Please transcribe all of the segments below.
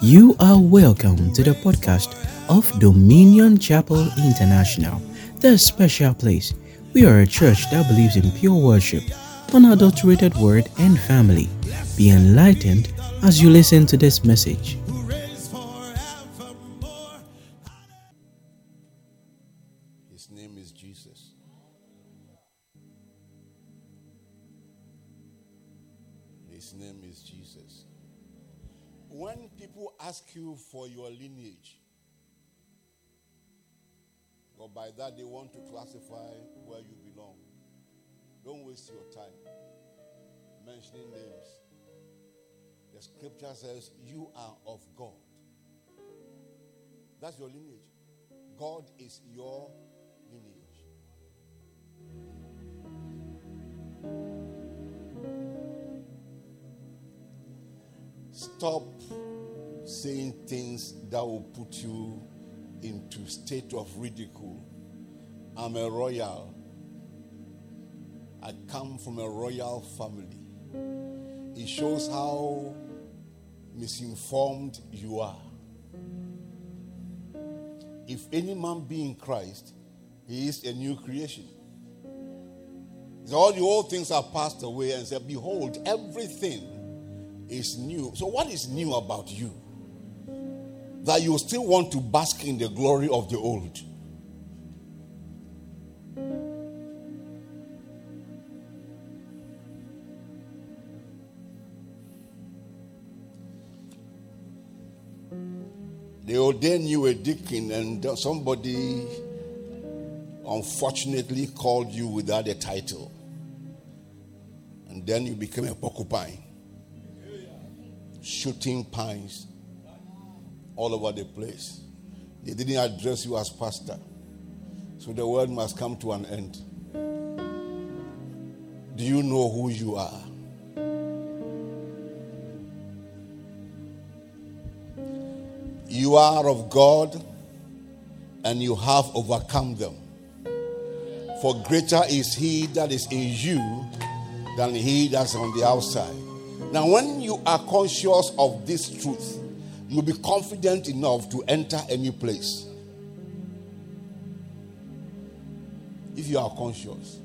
You are welcome to the podcast of Dominion Chapel International, the special place. We are a church that believes in pure worship, unadulterated word, and family. Be enlightened as you listen to this message. Ask you for your lineage, or by that they want to classify where you belong, don't waste your time mentioning names. The scripture says, You are of God. That's your lineage. God is your lineage. Stop saying things that will put you into state of ridicule. I'm a royal. I come from a royal family. It shows how misinformed you are. If any man be in Christ, he is a new creation. So all the old things are passed away and said, Behold, everything is new. So, what is new about you? That you still want to bask in the glory of the old. They ordained you a deacon, and somebody unfortunately called you without a title. And then you became a porcupine, shooting pines all over the place. They didn't address you as pastor. So the world must come to an end. Do you know who you are? You are of God and you have overcome them. For greater is he that is in you than he that's on the outside. Now, when you are conscious of this truth, you'll be confident enough to enter any place. If you are conscious.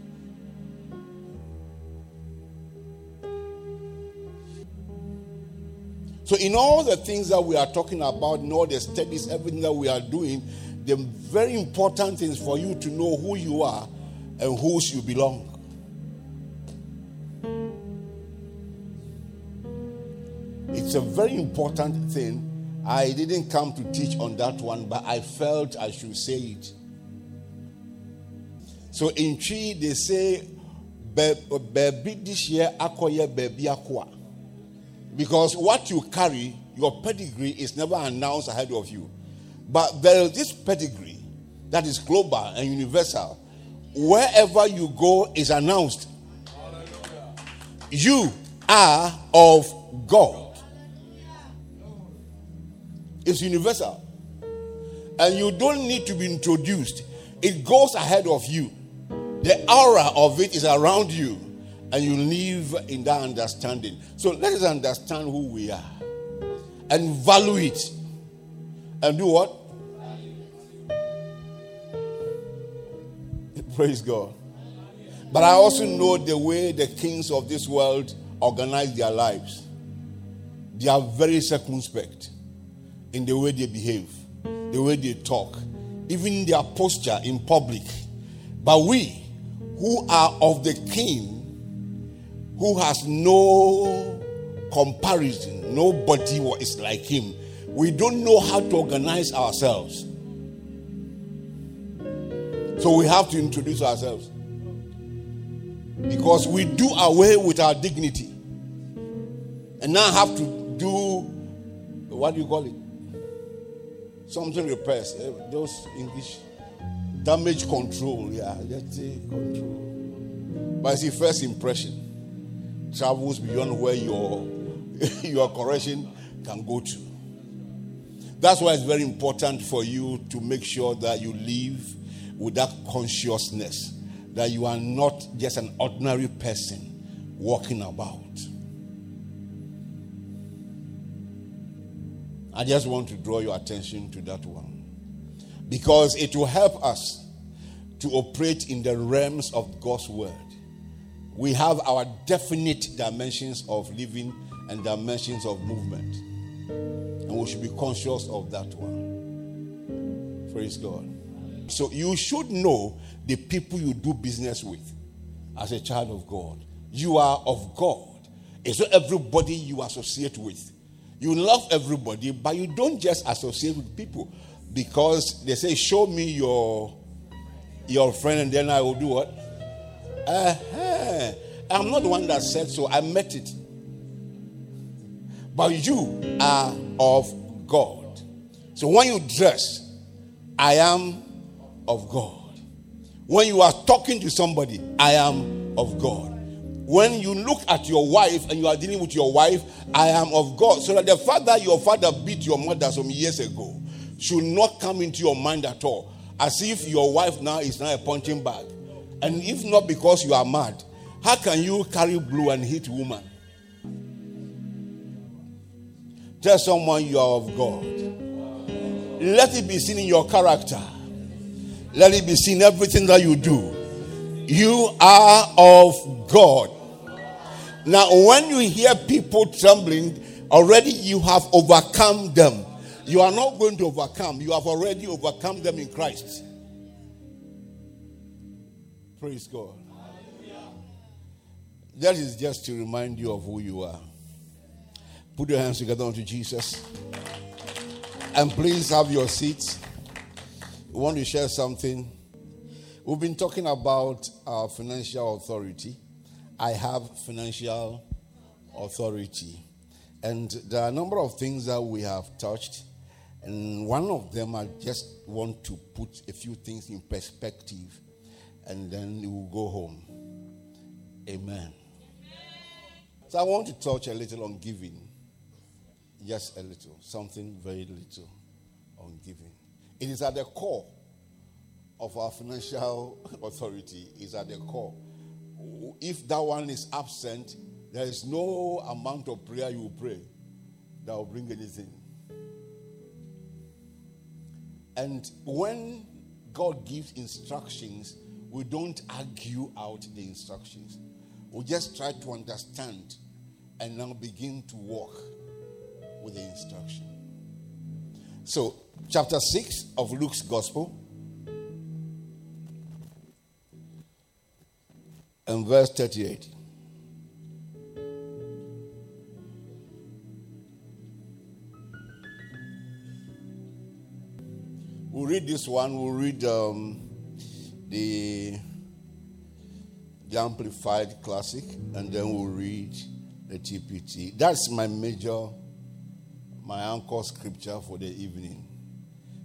So, in all the things that we are talking about, in all the studies, everything that we are doing, the very important thing is for you to know who you are and whose you belong. It's a very important thing. I didn't come to teach on that one, but I felt I should say it. So in Twi, they say, this year, akoye akwa. Because what you carry, your pedigree is never announced ahead of you. But there is this pedigree that is global and universal. Wherever you go is announced. You are of God. It's universal. And you don't need to be introduced. It goes ahead of you. The aura of it is around you. And you live in that understanding. So let us understand who we are. And value it. And do what? Praise God. But I also know the way the kings of this world organize their lives. They are very circumspect in the way they behave, the way they talk, even their posture in public. But we, who are of the king, who has no comparison, nobody is like him, we don't know how to organize ourselves. So we have to introduce ourselves. Because we do away with our dignity. And now have to do, what do you call it? Something repairs. eh, Those English. Damage control. Yeah, let's say control. But see, first impression travels beyond where your, your correction can go to. That's why it's very important for you to make sure that you live with that consciousness that you are not just an ordinary person walking about. I just want to draw your attention to that one. Because it will help us to operate in the realms of God's word. We have our definite dimensions of living and dimensions of movement. And we should be conscious of that one. Praise God. So you should know the people you do business with as a child of God. You are of God. It's not everybody you associate with. You love everybody, but you don't just associate with people because they say, Show me your your friend, and then I will do what? Uh-huh. I'm not the one that said so, I met it. But you are of God. So when you dress, I am of God. When you are talking to somebody, I am of God. When you look at your wife and you are dealing with your wife, I am of God. So that the fact that your father beat your mother some years ago should not come into your mind at all. As if your wife now is now a punching bag. And if not because you are mad, how can you carry blue and hit woman? Tell someone you are of God. Let it be seen in your character. Let it be seen everything that you do. You are of God. Now, when you hear people trembling, already you have overcome them. You are not going to overcome, you have already overcome them in Christ. Praise God. That is just to remind you of who you are. Put your hands together unto Jesus. And please have your seats. We want to share something. We've been talking about our financial authority. I have financial authority. And there are a number of things that we have touched. And one of them, I just want to put a few things in perspective. And then we will go home. Amen. So I want to touch a little on giving. Just a little. Something very little on giving. It is at the core of our financial authority, is at the core if that one is absent, there is no amount of prayer you pray that will bring anything. And when God gives instructions, we don't argue out the instructions. We just try to understand and now begin to walk with the instruction. So, chapter 6 of Luke's Gospel and verse 38. We'll read this one. We'll read um, the, the Amplified Classic, and then we'll read the TPT. That's my major, my anchor scripture for the evening.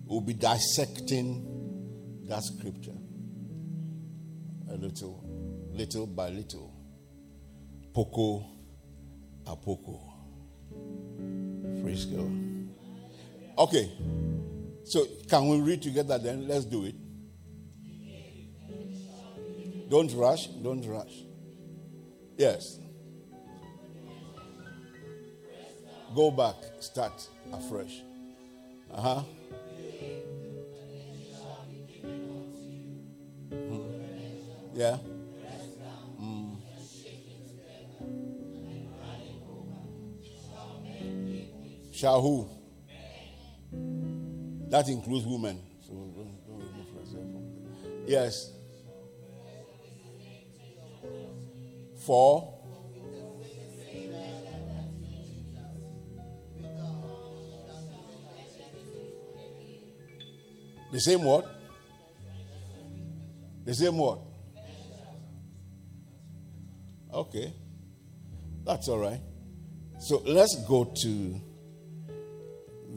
We'll be dissecting that scripture a little little by little, poco a poco. Praise God. Okay, so can we read together then? Let's do it. Don't rush, don't rush. Yes. Go back, start afresh. Uh huh. Yeah. Shall who? That includes women. So don't, don't remove yourself from Yes. For the same word. The same word. Okay. That's all right. So let's go to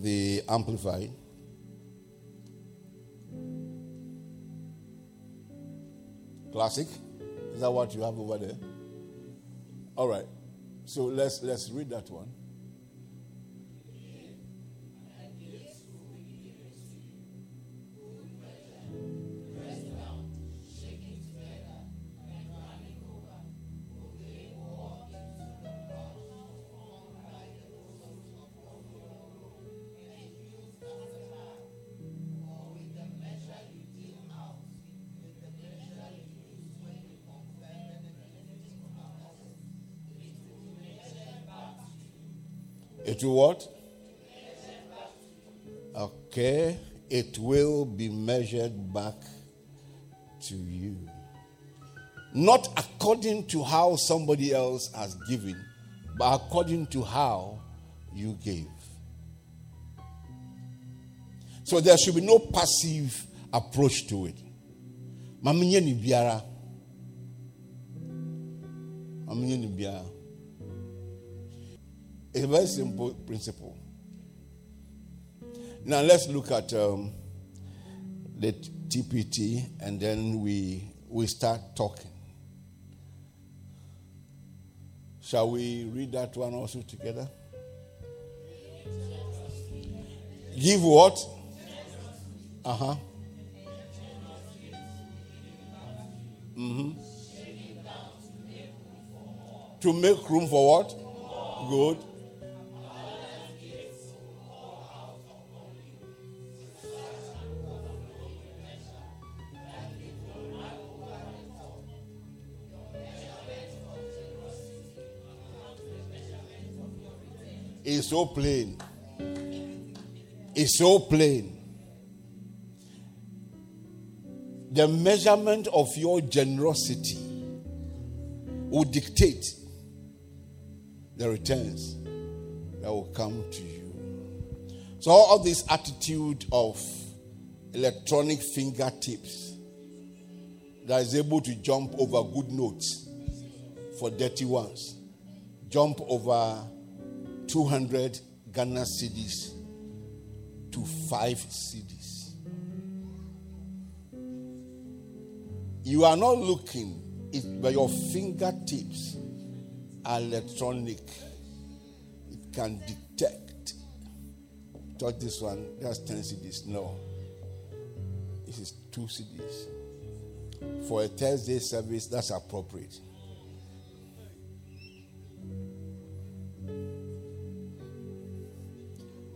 the Amplified. Classic. Is that what you have over there? All right. So let's let's read that one. It will what? Okay. It will be measured back to you. Not according to how somebody else has given, but according to how you gave. So there should be no passive approach to it. Mamenye ni biara. Mamenye ni biara. It's a very simple principle. Now let's look at um, the TPT and then we we start talking. Shall we read that one also together? Give what? Uh huh. Mm-hmm. To make room for what? Good. It's so plain. It's so plain. The measurement of your generosity will dictate the returns that will come to you. So, all of this attitude of electronic fingertips that is able to jump over good notes for dirty ones, jump over 200 Ghana cedis to 5 cedis. You are not looking, but your fingertips are electronic. It can detect. Touch this one, that's 10 cedis. No. This is 2 cedis. For a Thursday service, that's appropriate.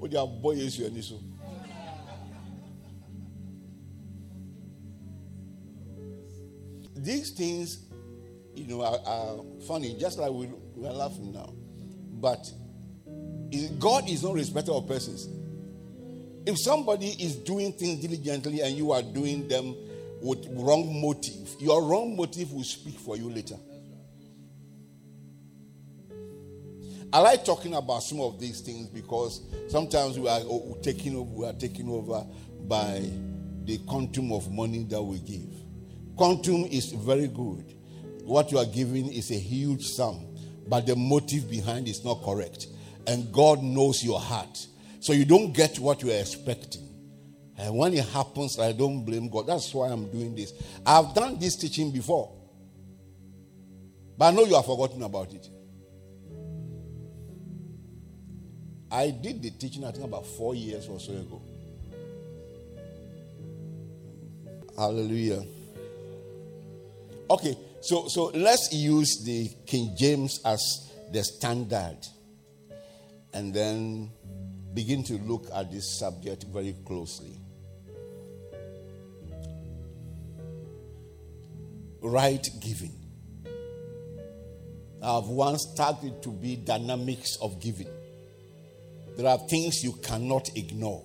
yesu these things you know are, are funny just like we, we are laughing now. But god is not respecter of persons. If somebody is doing things diligently and you are doing them with wrong motive your wrong motive will speak for you later I like talking about some of these things because sometimes we are taking over, we are taken over by the quantum of money that we give. Quantum is very good. What you are giving is a huge sum, but the motive behind is not correct. And God knows your heart. So you don't get what you are expecting. And when it happens, I don't blame God. That's why I'm doing this. I've done this teaching before. But I know you have forgotten about it. I did the teaching, I think, about four years or so ago. Hallelujah. Okay, so so let's use the King James as the standard and then begin to look at this subject very closely. Right giving. I've once tagged it to be dynamics of giving. There are things you cannot ignore.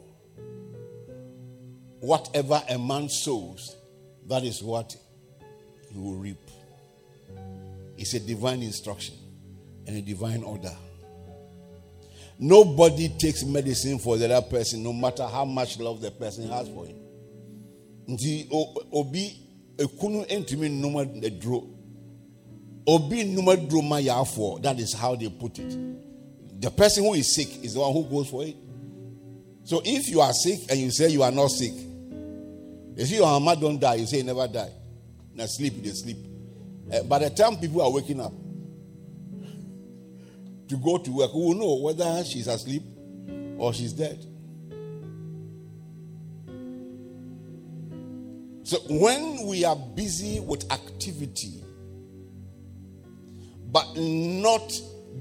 Whatever a man sows, that is what he will reap. It's a divine instruction and a divine order. Nobody takes medicine for the other person, no matter how much love the person has for him. Nti obi ekunu entumi nnuma eduro. Obi nnuma duro ma yafo. That is how they put it. The person who is sick is the one who goes for it. So if you are sick and you say you are not sick, if your mama don't die, you say you never die. Now sleep, they sleep. Uh, by the time people are waking up to go to work, who will know whether she's asleep or she's dead. So when we are busy with activity, but not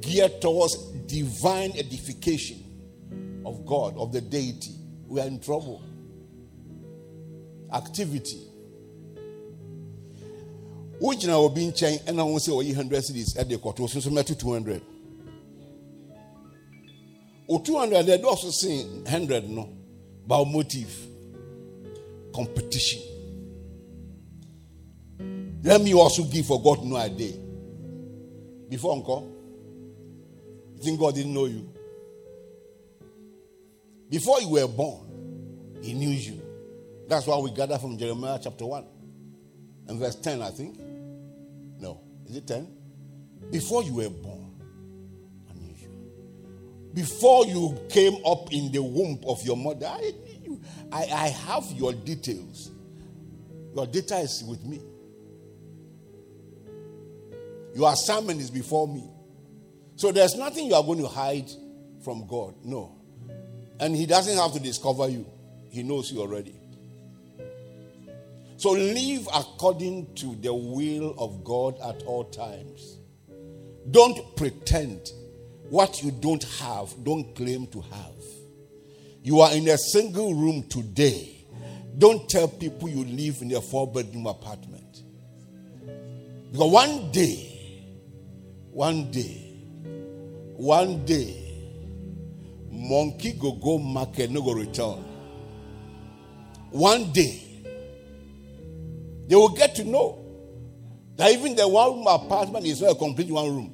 geared towards divine edification of God, of the deity, we are in trouble. Activity. wogyina obi nkyɛn ɛna wo sɛ ɔyi 100 cedis ɛde kɔto so so mɛto 200 o 200 ɛdɔɔso sen 100 no by motive competition. Let me also give for God no idea. Before you think God didn't know you before you were born he knew you that's why we gather from Jeremiah chapter 1 and verse 10 I think no. Is it 10? Before you were born, I knew you. Before you came up in the womb of your mother, I, you. I, I have your details. Your data is with me. Your assignment is before me. So there's nothing you are going to hide from God. No. And He doesn't have to discover you, He knows you already. So live according to the will of God at all times. Don't pretend what you don't have, don't claim to have. You are in a single room today. Don't tell people you live in a four bedroom apartment. Because one day, one day, one day, monkey go go market, no go return. One day, they will get to know that even the one room apartment is not a complete one room.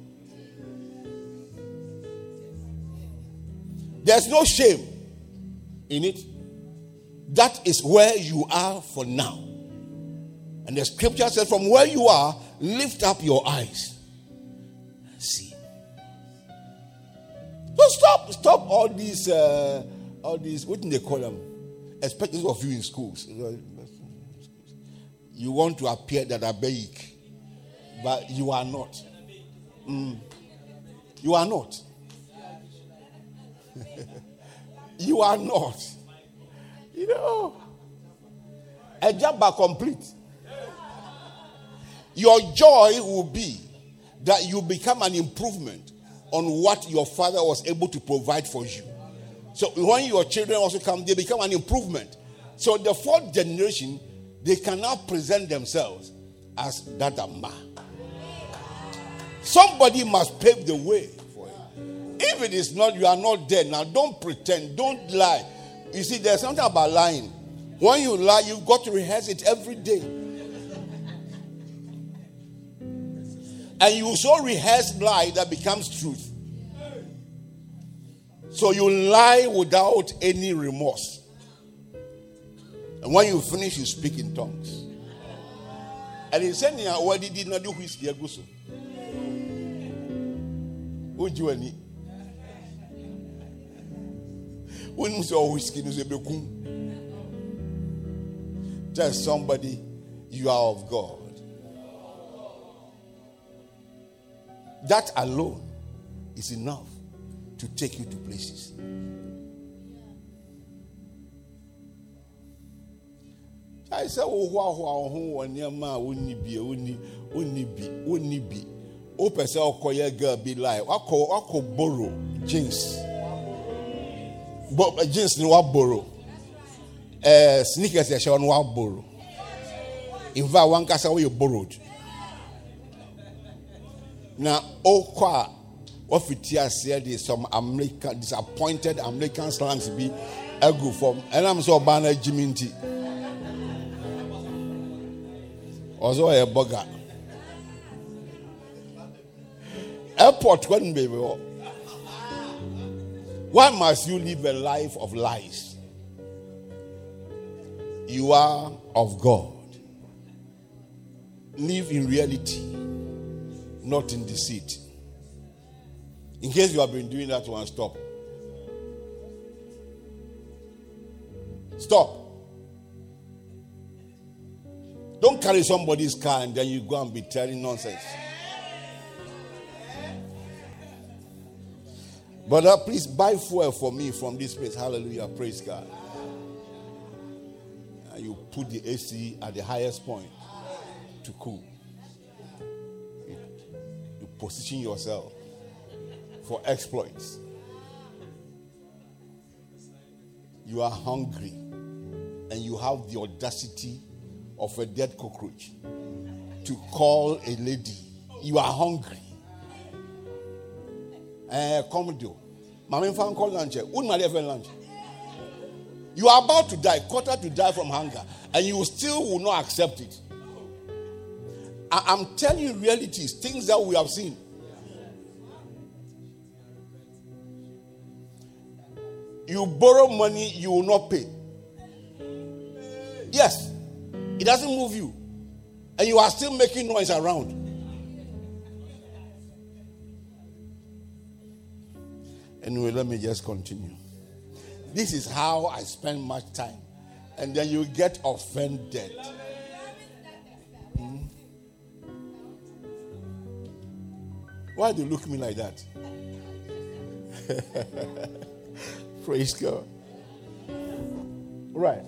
There's no shame in it. That is where you are for now. And the scripture says, from where you are, lift up your eyes So stop, stop all these, uh, all these, what do they call them? Especially of you in schools you want to appear that are big, but you are not. Mm. You are not. you are not. You know, a job are complete. Your joy will be that you become an improvement on what your father was able to provide for you. So when your children also come, they become an improvement. So the fourth generation they cannot present themselves as that Amma. Somebody must pave the way for it. If it is not, you are not there. Now, don't pretend, don't lie. You see, there's something about lying. When you lie, you've got to rehearse it every day. And you so rehearse lie that becomes truth. So you lie without any remorse. And when you finish, you speak in tongues. And he said, What did not do whiskey? You any? When you saw whiskey, you say, Tell somebody you are of God. That alone is enough to take you to places. ayi sɛ wohoahoa wo ho wɔ nneɛma a wonni bi wonni wonni bi wonni jeans? Bo eh, jeans ni waboro ɛɛ eh, sneakers ɛhyɛ no waboro in fact wankasa woyɛ borrowed na okɔ a wafiti aseɛ de some american disappointed american slangs bi agu fam ɛnam sɛ ɔbaa no agyimi nti. Also a burger. Airport when baby. Why must you live a life of lies? You are of God. Live in reality, not in deceit. In case you have been doing that one, stop. Stop. Don't carry somebody's car and then you go and be telling nonsense. Brother, please buy fuel for me from this place. Hallelujah. Praise God. And you put the AC at the highest point to cool. Position yourself for exploits. You are hungry and you have the audacity of a dead cockroach to call a lady. You are hungry. Eh, come do. Mama fan call lunch. Wouldn't lunch. You are about to die, quarter to die from hunger, and you still will not accept it. I, am telling you realities, things that we have seen. You borrow money, you will not pay. Yes, it doesn't move you, and you are still making noise around. Anyway, let me just continue. This is how I spend much time. And then you get offended. Hmm? Why do you look at me like that? Praise God. Right.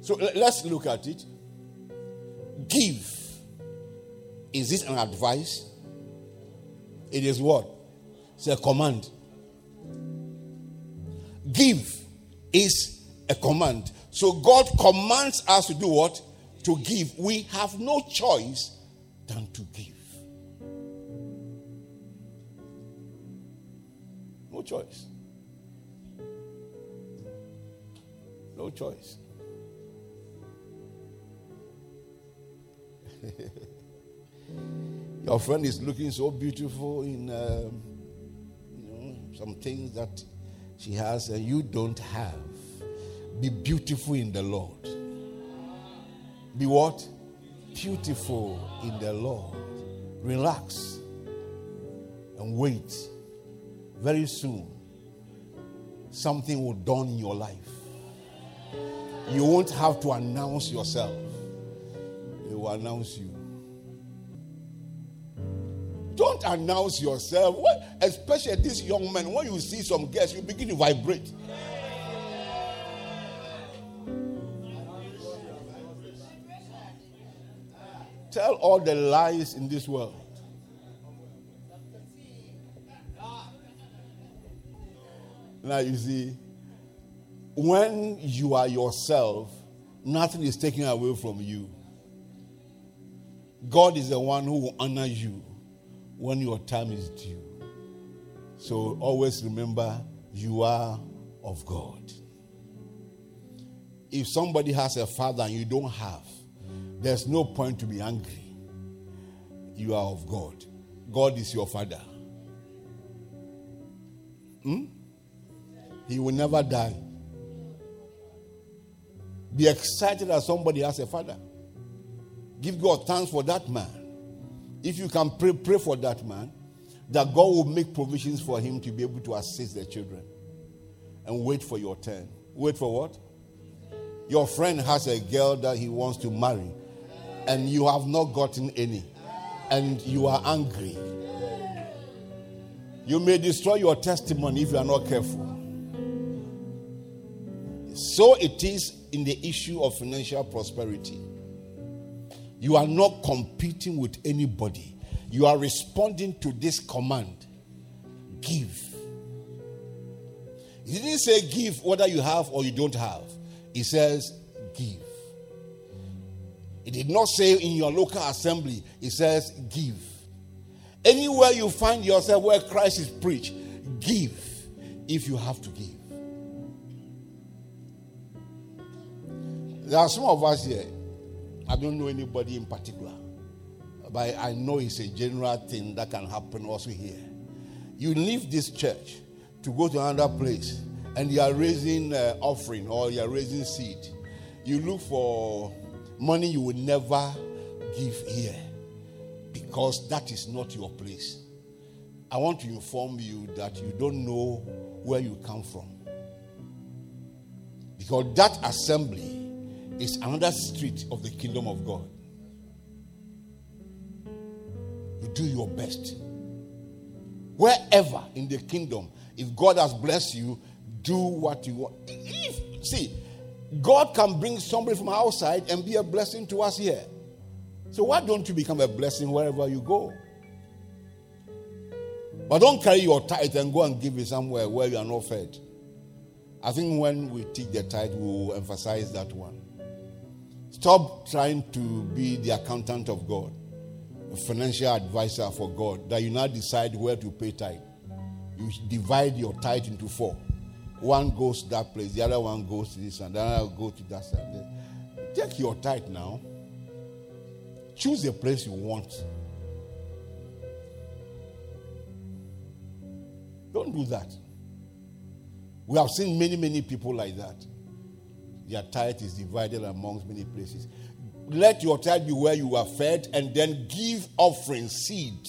So let's look at it. Give. Is this an advice? It is what? It's a command. Give is a command. So God commands us to do what? To give. We have no choice than to give. Choice. No choice. Your friend is looking so beautiful in um, you know, some things that she has and you don't have. Be beautiful in the Lord. Be what? Beautiful in the Lord. Relax and wait. Very soon, something will dawn in your life. You won't have to announce yourself, they will announce you. Don't announce yourself. What, especially this young man, when you see some girls, you begin to vibrate. Tell all the lies in this world. Now you see, when you are yourself, nothing is taken away from you. God is the one who will honor you when your time is due. So always remember you are of God. If somebody has a father and you don't have, there's no point to be angry. You are of God. God is your father. Hmm? He will never die. Be excited that somebody has a father. Give God thanks for that man. If you can pray, pray for that man, that God will make provisions for him to be able to assist the children. And wait for your turn. Wait for what? Your friend has a girl that he wants to marry, and you have not gotten any, and you are angry. You may destroy your testimony if you are not careful. So it is in the issue of financial prosperity. You are not competing with anybody. You are responding to this command give. He didn't say give whether you have or you don't have. He says give. He did not say in your local assembly, he says give. Anywhere you find yourself where Christ is preached, give if you have to give. There are some of us here I don't know anybody in particular, but I know it's a general thing that can happen also here. You leave this church to go to another place, and you are raising uh, offering or you are raising seed. You look for money you will never give here because that is not your place. I want to inform you that you don't know where you come from. Because that assembly is another street of the kingdom of God. You do your best. Wherever in the kingdom, if God has blessed you, do what you want. If, see, God can bring somebody from outside and be a blessing to us here. So why don't you become a blessing wherever you go? But don't carry your tithe and go and give it somewhere where you are not fed. I think when we teach the tithe, we will emphasize that one. Stop trying to be the accountant of God, a financial advisor for God, that you now decide where to pay tithe. You divide your tithe into four. One goes to that place, the other one goes to this, and the other goes to that side. Take your tithe now. Choose the place you want. Don't do that. We have seen many, many people like that. Their tithe is divided amongst many places. Let your tithe be where you are fed and then give offering seed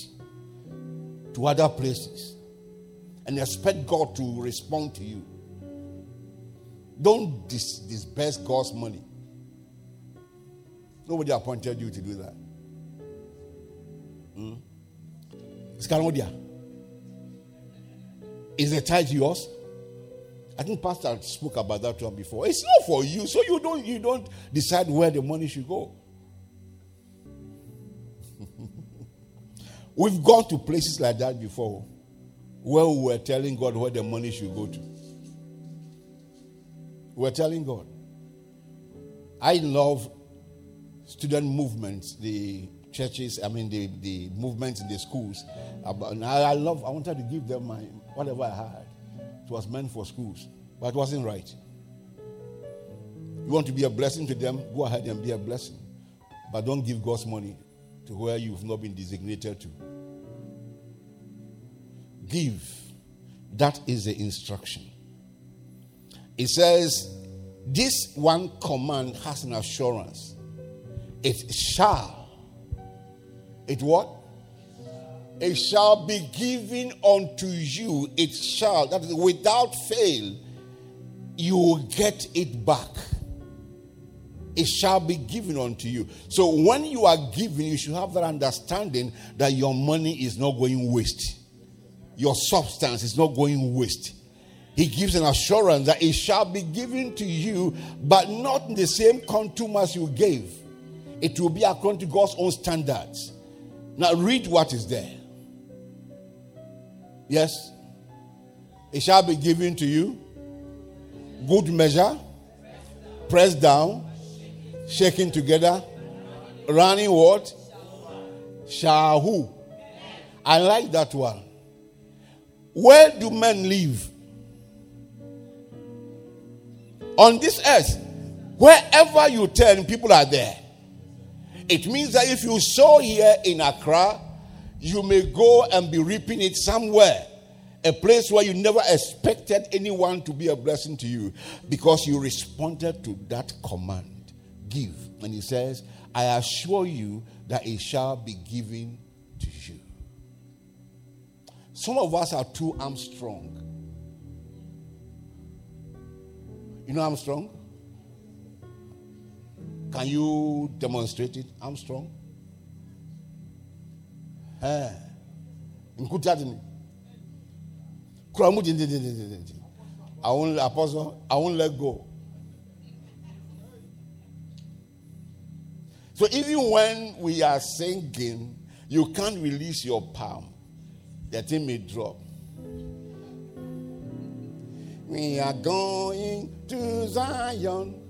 to other places and expect God to respond to you. Don't dis- disperse God's money. Nobody appointed you to do that. Hmm? Is the tithe yours? I think Pastor spoke about that one before. It's not for you, so you don't you don't decide where the money should go. We've gone to places like that before where we were telling God where the money should go to. We were telling God. I love student movements, the churches, I mean the, the movements in the schools. And I, love, I wanted to give them my whatever I had. It was meant for schools, but it wasn't right. You want to be a blessing to them, go ahead and be a blessing. But don't give God's money to where you've not been designated to. Give. That is the instruction. It says, This one command has an assurance. It shall. It what? It shall be given unto you. It shall. That is without fail. You will get it back. It shall be given unto you. So when you are giving, you should have that understanding that your money is not going waste. Your substance is not going waste. He gives an assurance that it shall be given to you, but not in the same quantum as you gave. It will be according to God's own standards. Now read what is there. Yes. It shall be given to you. Good measure. Pressed down. Shaking together. Running what? Shall who? I like that one. Where do men live? On this earth, wherever you turn, people are there. It means that if you sow here in Accra, you may go and be reaping it somewhere. A place where you never expected anyone to be a blessing to you because you responded to that command. Give. And he says, I assure you that it shall be given to you. Some of us are too Armstrong. You know Armstrong? Can you demonstrate it, Armstrong? Eh. Nkutadini. I won't apostle, I let go. So even when we are singing, you can't release your palm. The thing may drop. We are going to Zion.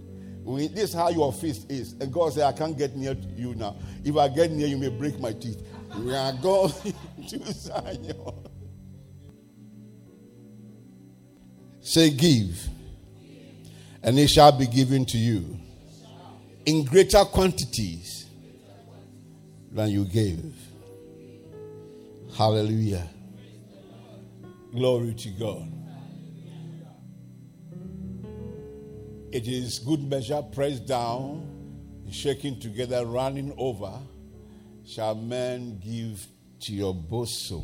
We, this is how your fist is. And God said, I can't get near you now. If I get near, you may break my teeth. We are going to Zion. Say, give, and it shall be given to you in greater quantities than you gave. Hallelujah. Glory to God. It is good measure, pressed down, shaking together, running over, shall men give to your bosom.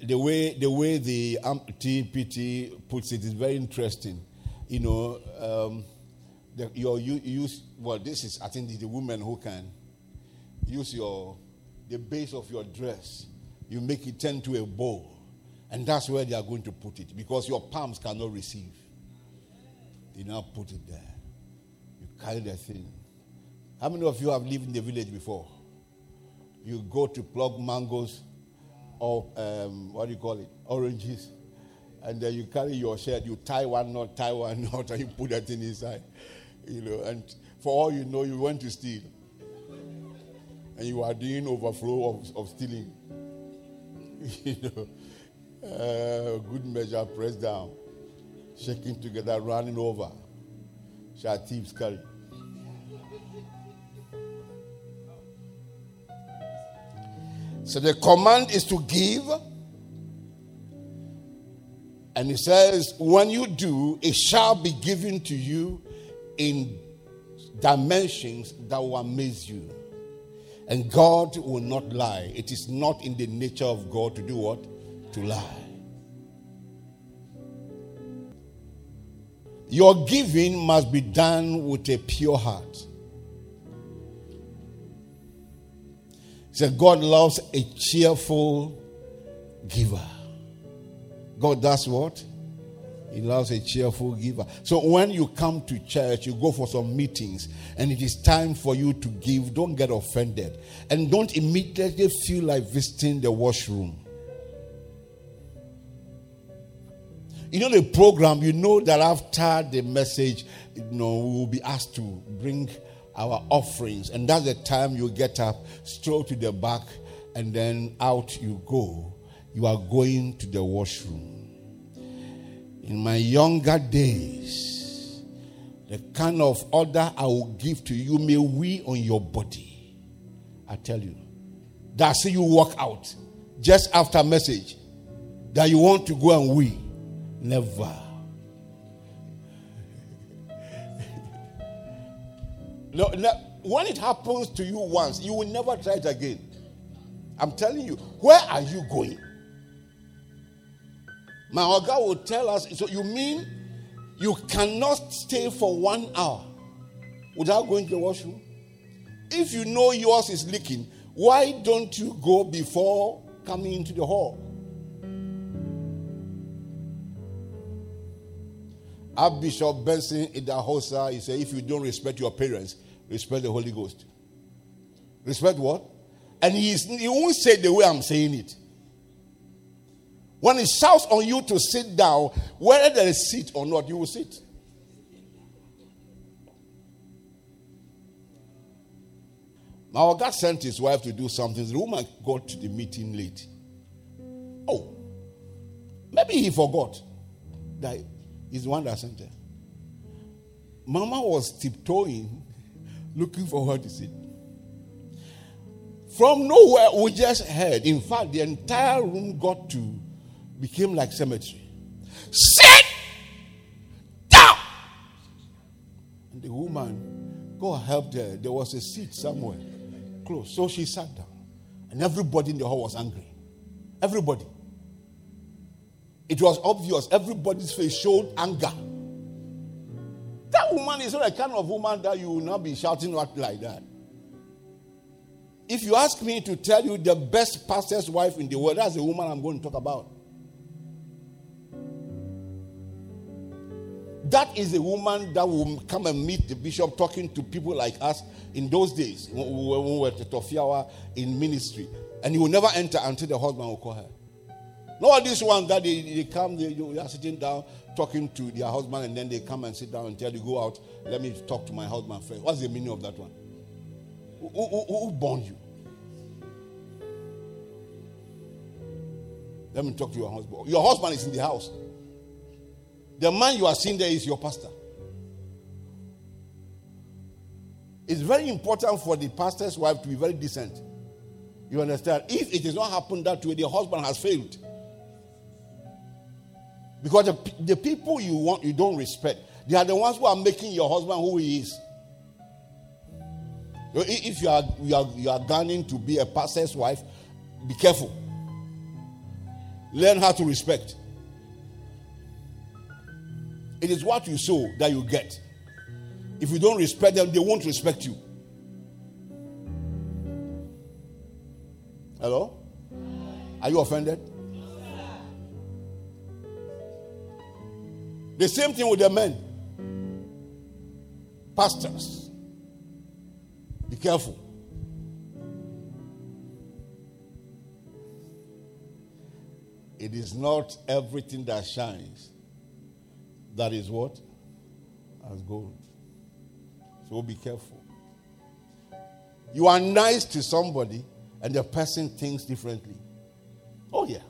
The way the way the TPT puts it is very interesting. You know, um, the, your you use well. This is I think the woman who can use your the base of your dress. You make it turn to a bow, And that's where they are going to put it because your palms cannot receive. They now put it there. You carry the thing. How many of you have lived in the village before? You go to plug mangoes or um, what do you call it? Oranges. And then you carry your shed, you tie one knot, tie one knot, and you put that thing inside. You know, and for all you know, you went to steal. And you are doing overflow of, of stealing. you know. Uh, good measure, pressed down, shaking together, running over. Shall thieves carry? So the command is to give. And he says, when you do, it shall be given to you in dimensions that will amaze you. And God will not lie. It is not in the nature of God to do what? To lie. Your giving must be done with a pure heart. So God loves a cheerful giver. God does what? He loves a cheerful giver. So when you come to church, you go for some meetings, and it is time for you to give, don't get offended. And don't immediately feel like visiting the washroom. You know the program, you know that after the message, you know, we will be asked to bring our offerings. And that's the time you get up, stroll to the back, and then out you go. You are going to the washroom. In my younger days, the kind of order I will give to you may we on your body. I tell you. That see you walk out just after message that you want to go and we. Never. When it happens to you once, you will never try it again. I'm telling you, where are you going? My Oga will tell us. So you mean you cannot stay for one hour without going to the washroom? If you know yours is leaking, why don't you go before coming into the hall? Archbishop Benson Idahosa, he said, if you don't respect your parents, respect the Holy Ghost. Respect what? And he, he won't say the way I'm saying it. When he shouts on you to sit down, whether there is seat or not, you will sit. Now, God sent his wife to do something. The woman got to the meeting late. Oh, maybe he forgot that is the one that sent her. Mama was tiptoeing, looking for her to sit. From nowhere, we just heard. In fact, the entire room got to became like cemetery. Sit down. And the woman, God helped her. There was a seat somewhere close, so she sat down, and everybody in the hall was angry. Everybody. It was obvious. Everybody's face showed anger. That woman is not the kind of woman that you will not be shouting at like that. If you ask me to tell you the best pastor's wife in the world, that's the woman I'm going to talk about. That is a woman that will come and meet the bishop talking to people like us in those days when we were at Tofiawa in ministry. And he will never enter until the husband will call her. Not this one that they, they come, they, they are sitting down talking to their husband, and then they come and sit down and tell you, Go out, let me talk to my husband first. What's the meaning of that one? Who, who, who born you? Let me talk to your husband. Your husband is in the house. The man you are seeing there is your pastor. It's very important for the pastor's wife to be very decent. You understand? If it is not happened that way, the husband has failed. Because the, the people you want, you don't respect, they are the ones who are making your husband who he is. If you are, you are, you are gunning to be a pastor's wife, be careful. Learn how to respect. It is what you sow that you get. If you don't respect them, they won't respect you. Hello? Are you offended? The same thing with the men. Pastors. Be careful. It is not everything that shines that is what? As gold. So be careful. You are nice to somebody and the person thinks differently. Oh, yeah.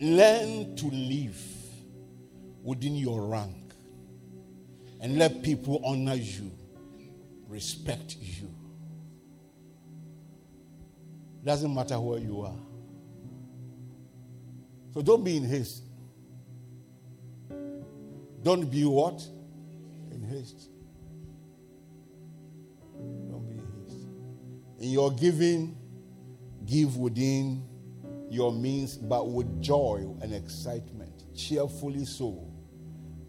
Learn to live within your rank and let people honor you, respect you. Doesn't matter where you are. So don't be in haste. Don't be what? In haste. Don't be in haste. In your giving, give within your means, but with joy and excitement. Cheerfully so.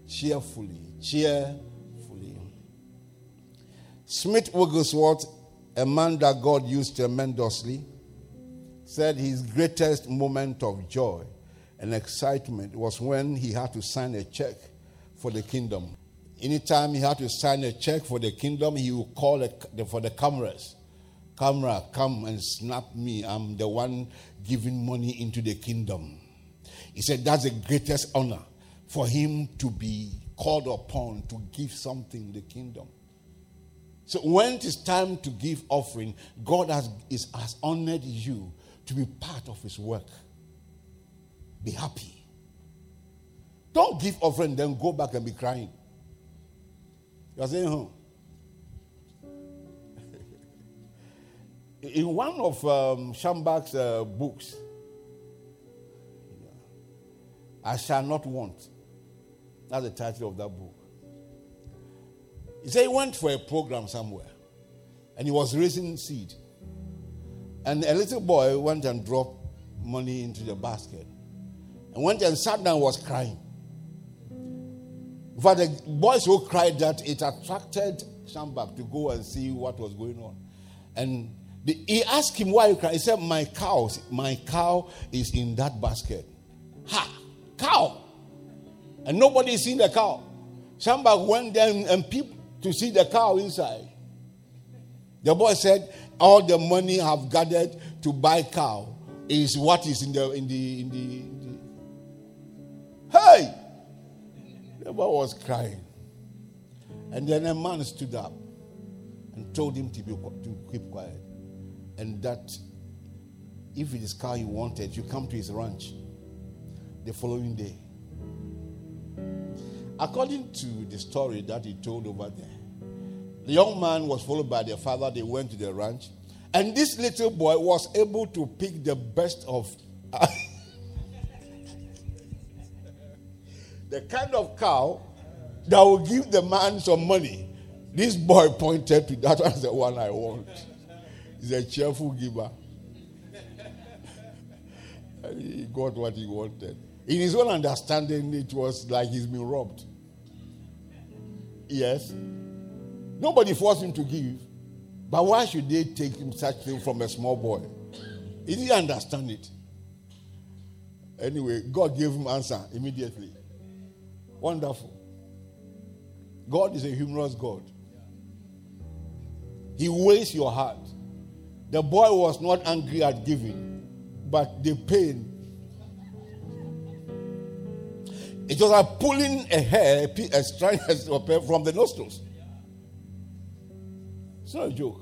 Cheerfully. Cheerfully. Smith Wigglesworth, a man that God used tremendously, said his greatest moment of joy and excitement was when he had to sign a check for the kingdom. Anytime he had to sign a check for the kingdom, he would call for the cameras. Camera, come and snap me. I'm the one giving money into the kingdom. He said that's the greatest honor for him to be called upon to give something the kingdom. So when it is time to give offering, God has, is, has honored you to be part of his work. Be happy. Don't give offering, then go back and be crying. You're saying, huh? In one of um, Schambach's uh, books, I Shall Not Want. That's the title of that book. He said he went for a program somewhere and he was raising seed. And a little boy went and dropped money into the basket and went and sat down and was crying. In fact, the boy so cried that it attracted Schambach to go and see what was going on. And the, he asked him why you cry. He said, My cow, my cow is in that basket. Ha! Cow! And nobody seen the cow. Schambach went there and peeped to see the cow inside. The boy said, All the money I've gathered to buy cow is what is in the in the in the Hey! The boy was crying. And then a man stood up and told him to, be, to keep quiet. And that if it is cow you wanted, you come to his ranch the following day. According to the story that he told over there, the young man was followed by their father. They went to the ranch. And this little boy was able to pick the best of the kind of cow that will give the man some money. This boy pointed to that one the one I want. He's a cheerful giver. he got what he wanted. In his own understanding, it was like he's been robbed. Yes. Nobody forced him to give. But why should they take him such thing from a small boy? He didn't understand it. Anyway, God gave him answer immediately. Wonderful. God is a humorous God. He weighs your heart. The boy was not angry at giving, but the pain. It was like pulling a hair, a strand from the nostrils. It's not a joke.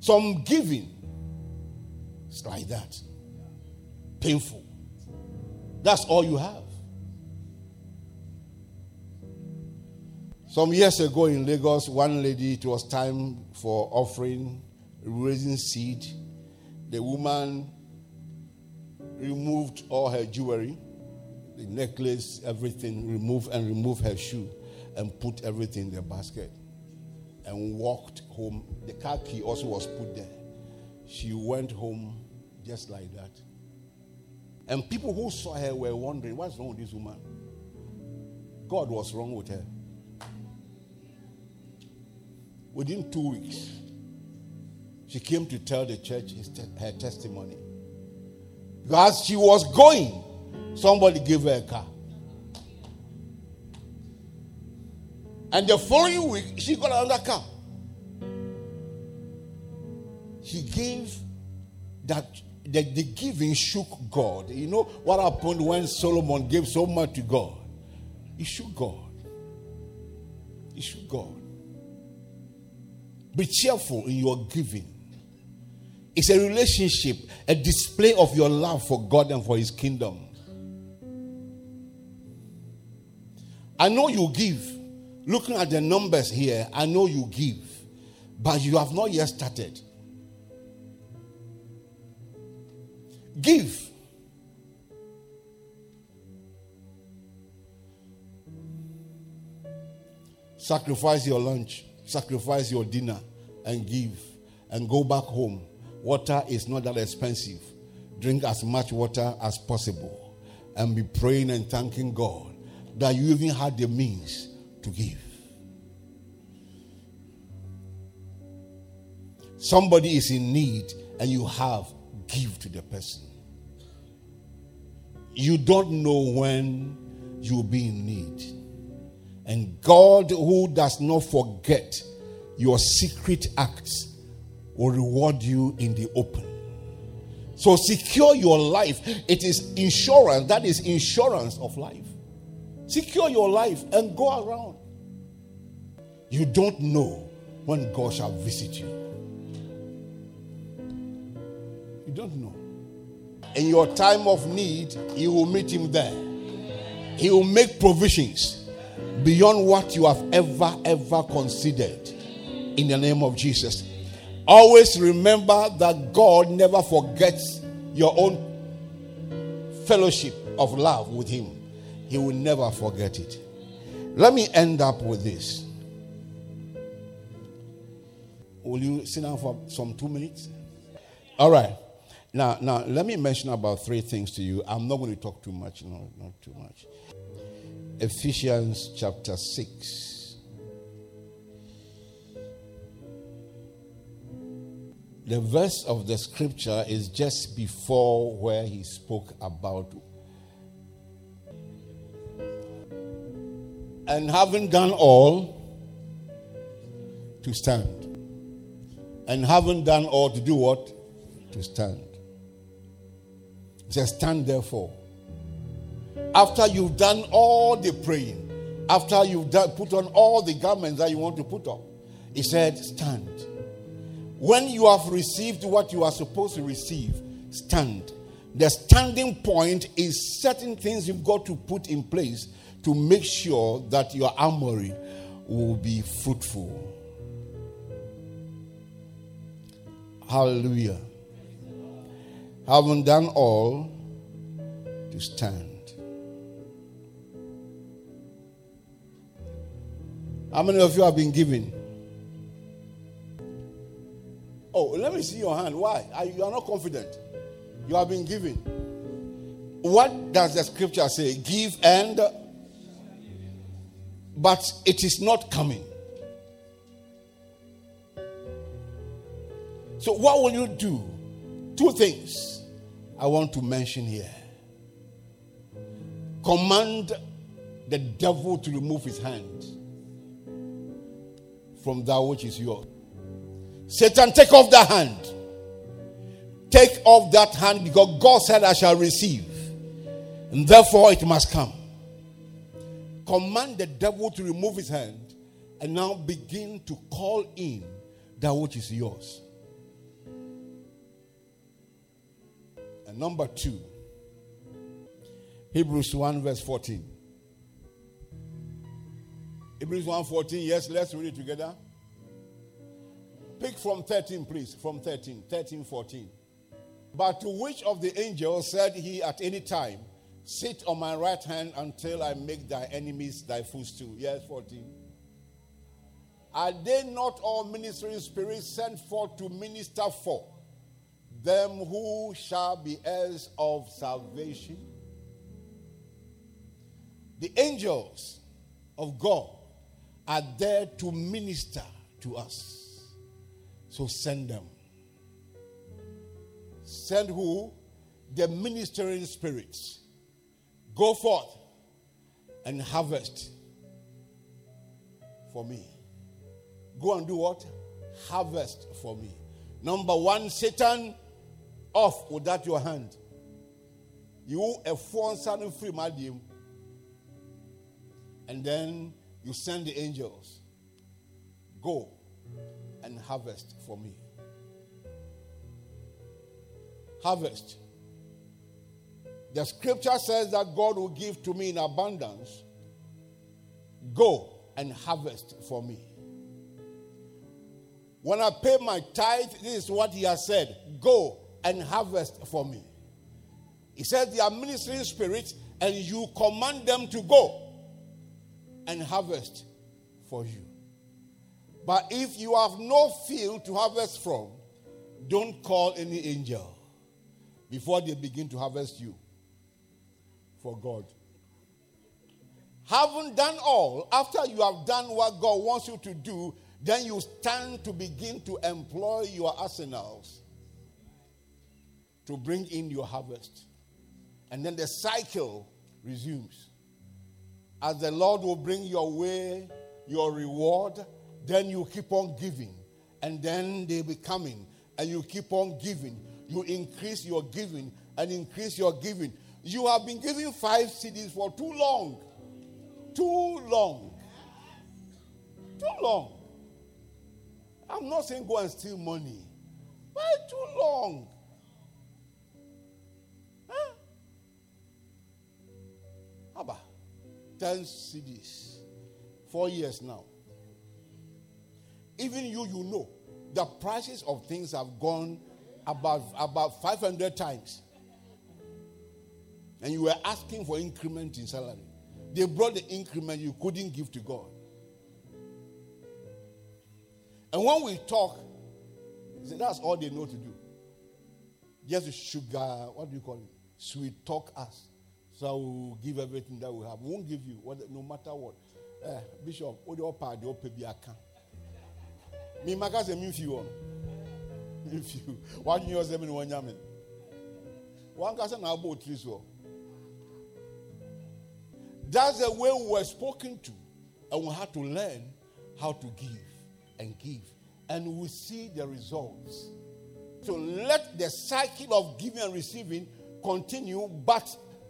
Some giving, it's like that. Painful. That's all you have. Some years ago in Lagos, one lady, it was time for offering, raising seed. The woman removed all her jewelry, the necklace, everything, removed and removed her shoe and put everything in the basket and walked home. The car key also was put there. She went home just like that. And people who saw her were wondering, what's wrong with this woman? God was wrong with her. Within two weeks, she came to tell the church her testimony. As she was going, Somebody gave her a car. And the following week, she got another car. She gave that the, the giving shook God. You know what happened when Solomon gave so much to God? He shook God. He shook God. Be cheerful in your giving. It's a relationship, a display of your love for God and for His kingdom. I know you give. Looking at the numbers here, I know you give. But you have not yet started. Give. Sacrifice your lunch, sacrifice your dinner, and give. And go back home. Water is not that expensive. Drink as much water as possible. And be praying and thanking God that you even had the means to give. Somebody is in need and you have give to the person. You don't know when you'll be in need. And God, who does not forget your secret acts, will reward you in the open. So secure your life. It is insurance. That is insurance of life. Secure your life and go around. You don't know when God shall visit you. You don't know. In your time of need, you will meet him there. He will make provisions beyond what you have ever, ever considered. In the name of Jesus. Always remember that God never forgets your own fellowship of love with Him. He will never forget it. Let me end up with this. Will you sit down for some two minutes? All right. Now, now let me mention about three things to you. I'm not going to talk too much, no, not too much. Ephesians chapter 6. The verse of the scripture is just before where he spoke about and having done all to stand. And having done all to do what? To stand. Just stand therefore. After you've done all the praying, after you've done, put on all the garments that you want to put on, he said, Stand. When you have received what you are supposed to receive, stand. The standing point is certain things you've got to put in place to make sure that your armory will be fruitful. Hallelujah having done all, to stand. How many of you have been given? Oh, let me see your hand. Why? You are not confident. You have been given. What does the scripture say? Give and. But it is not coming. So, what will you do? Two things. I want to mention here. Command the devil to remove his hand from that which is yours. Satan, take off that hand. Take off that hand because God said, I shall receive. And therefore it must come. Command the devil to remove his hand and now begin to call in that which is yours. And number two, Hebrews 1, verse 14. Hebrews 1 14. Yes, let's read it together. Pick from 13, please. From 13, 13, 14. But to which of the angels said he at any time, Sit on my right hand until I make thy enemies thy footstool? Yes, 14. Are they not all ministering spirits sent forth to minister for? them who shall be heirs of salvation. The angels of God are there to minister to us. So send them. Send who? The ministering spirits. Go forth and harvest for me. Go and do what? Harvest for me. Number one, Satan, off with that your hand. You a phone son free medium. And then you send the angels. Go and harvest for me. Harvest. The scripture says that God will give to me in abundance. Go and harvest for me. When I pay my tithe, this is what he has said Go and harvest for me. He says, They are ministering spirits, and you command them to go and harvest for you. But if you have no field to harvest from, don't call any angel before they begin to harvest you for God. Having done all, after you have done what God wants you to do, then you stand to begin to employ your arsenals to bring in your harvest. And then the cycle resumes. As the Lord will bring your way, your reward, then you keep on giving. And then they be coming. And you keep on giving. You increase your giving and increase your giving. You have been giving five cedis for too long. Too long. Too long. I'm not saying go and steal money. Why too long? Huh? Abba, 10 cedis. Four years now. Even you, you know, the prices of things have gone about, about 500 times and you were asking for increment in salary. They brought the increment you couldn't give to God. And when we talk, that's all they know to do. Just sugar, what do you call it? Sweet talk us. So we'll give everything that we have. We won't give you, what, no matter what. Eh, Bishop, what do you pay? The pay be account. Me, my cousin, me few on. Me few. One year, seven, one yamin. One cousin, I bought three so. That's the way we were spoken to. And we had to learn how to give and give. And we see the results. So let the cycle of giving and receiving continue, but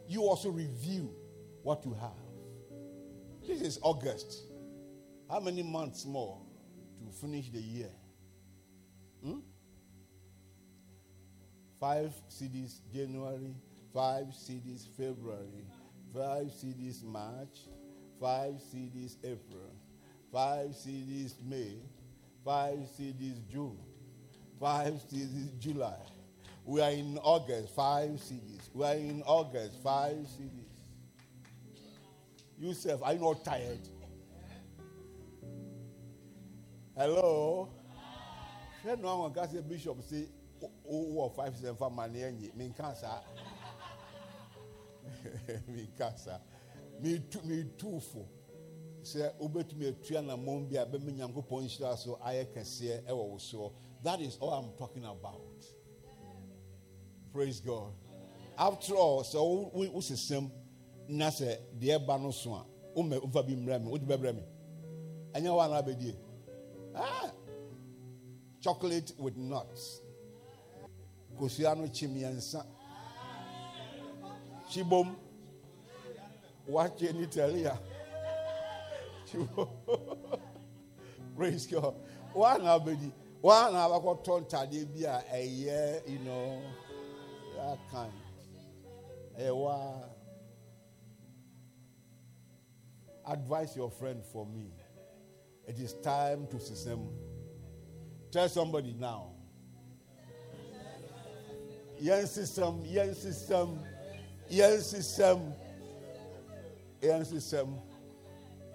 you also review what you have. This is August. How many months more to finish the year? Hmm? Five cedis January, five cedis February, five cedis March, five cedis April, five cedis May, five cedis June, five cedis July. We are in August, five cedis. We are in August, five cedis. Yourself, are you not tired? Hello? Share no one can say bishop oh, oh five seven for money me cancer. mekasa metufo sɛ wobɛtumi atua nammɔn bi a bɛma nyankopɔn nhyira so ɛwɔ wo soɔ. That is all i'm talking about. Praise god. After all sɛ na sɛ so a woma mfa bi mmerɛ me wode bɛbrɛ me. Ɛnyɛ wo anaa bɛdie ah, chocolate with nuts kosua no kye mmiɛnsa Chibom. Watch in Italy. Praise God. One abedi. One abako ton tade bi a year, you know, that kind. Ewa. Advise your friend for me. It is time to system. Tell somebody now. Yen system, yen system yɛn system yɛn system.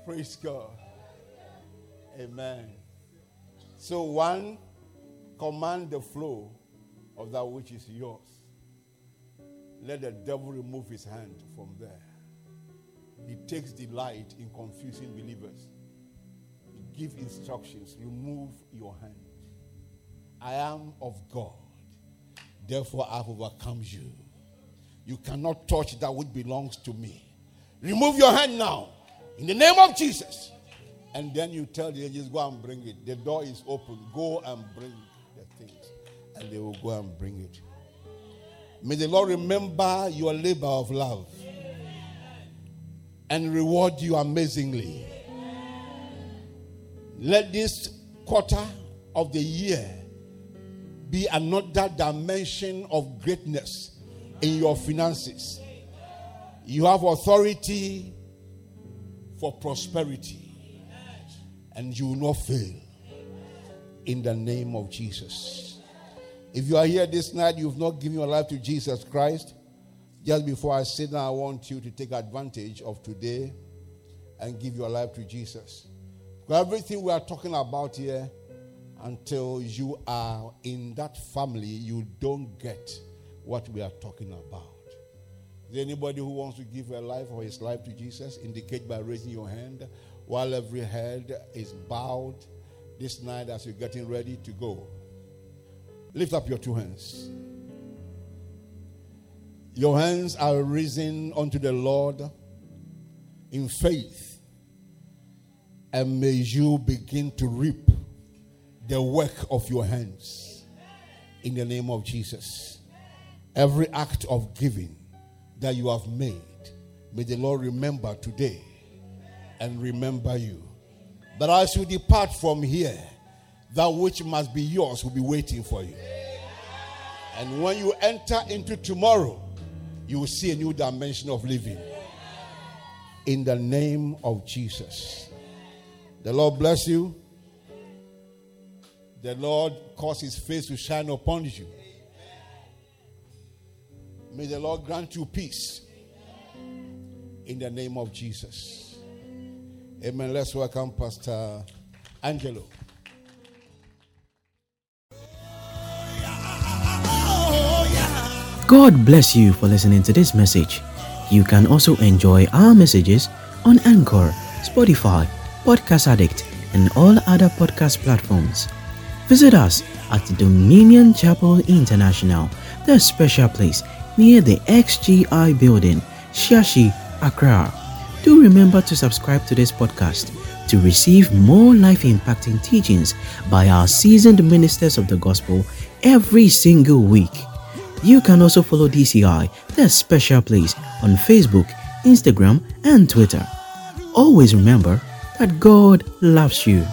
Praise god. Amen. So one command the flow of that which is yours. Let the devil remove his hand from there. He takes delight in confusing believers give instructions remove your hand i am of god therefore i've overcome you You cannot touch that which belongs to me. Remove your hand now. In the name of Jesus. And then you tell the angels, go and bring it. The door is open. Go and bring the things. And they will go and bring it. May the Lord remember your labor of love and reward you amazingly. Let this quarter of the year be another dimension of greatness in your finances. You have authority for prosperity, and you will not fail in the name of Jesus. If you are here this night, you've not given your life to Jesus Christ, just before I sit down, I want you to take advantage of today and give your life to Jesus. Everything we are talking about here, until you are in that family, you don't get what we are talking about. Is there anybody who wants to give their life or his life to Jesus? Indicate by raising your hand while every head is bowed this night as you're getting ready to go. Lift up your two hands. Your hands are risen unto the Lord in faith, and may you begin to reap the work of your hands in the name of Jesus. Every act of giving that you have made, may the Lord remember today and remember you. But as you depart from here, that which must be yours will be waiting for you. And when you enter into tomorrow, you will see a new dimension of living. In the name of Jesus. The Lord bless you. The Lord cause his face to shine upon you. May the Lord grant you peace. In the name of Jesus. Amen. Let's welcome Pastor Angelo. God bless you for listening to this message. You can also enjoy our messages on Anchor, Spotify, Podcast Addict, and all other podcast platforms. Visit us at Dominion Chapel International, the special place near the XGI building, Shiashie, Accra. Do remember to subscribe to this podcast to receive more life impacting teachings by our seasoned ministers of the gospel every single week. You can also follow DCI, the special place, on Facebook, Instagram, and Twitter. Always remember that God loves you.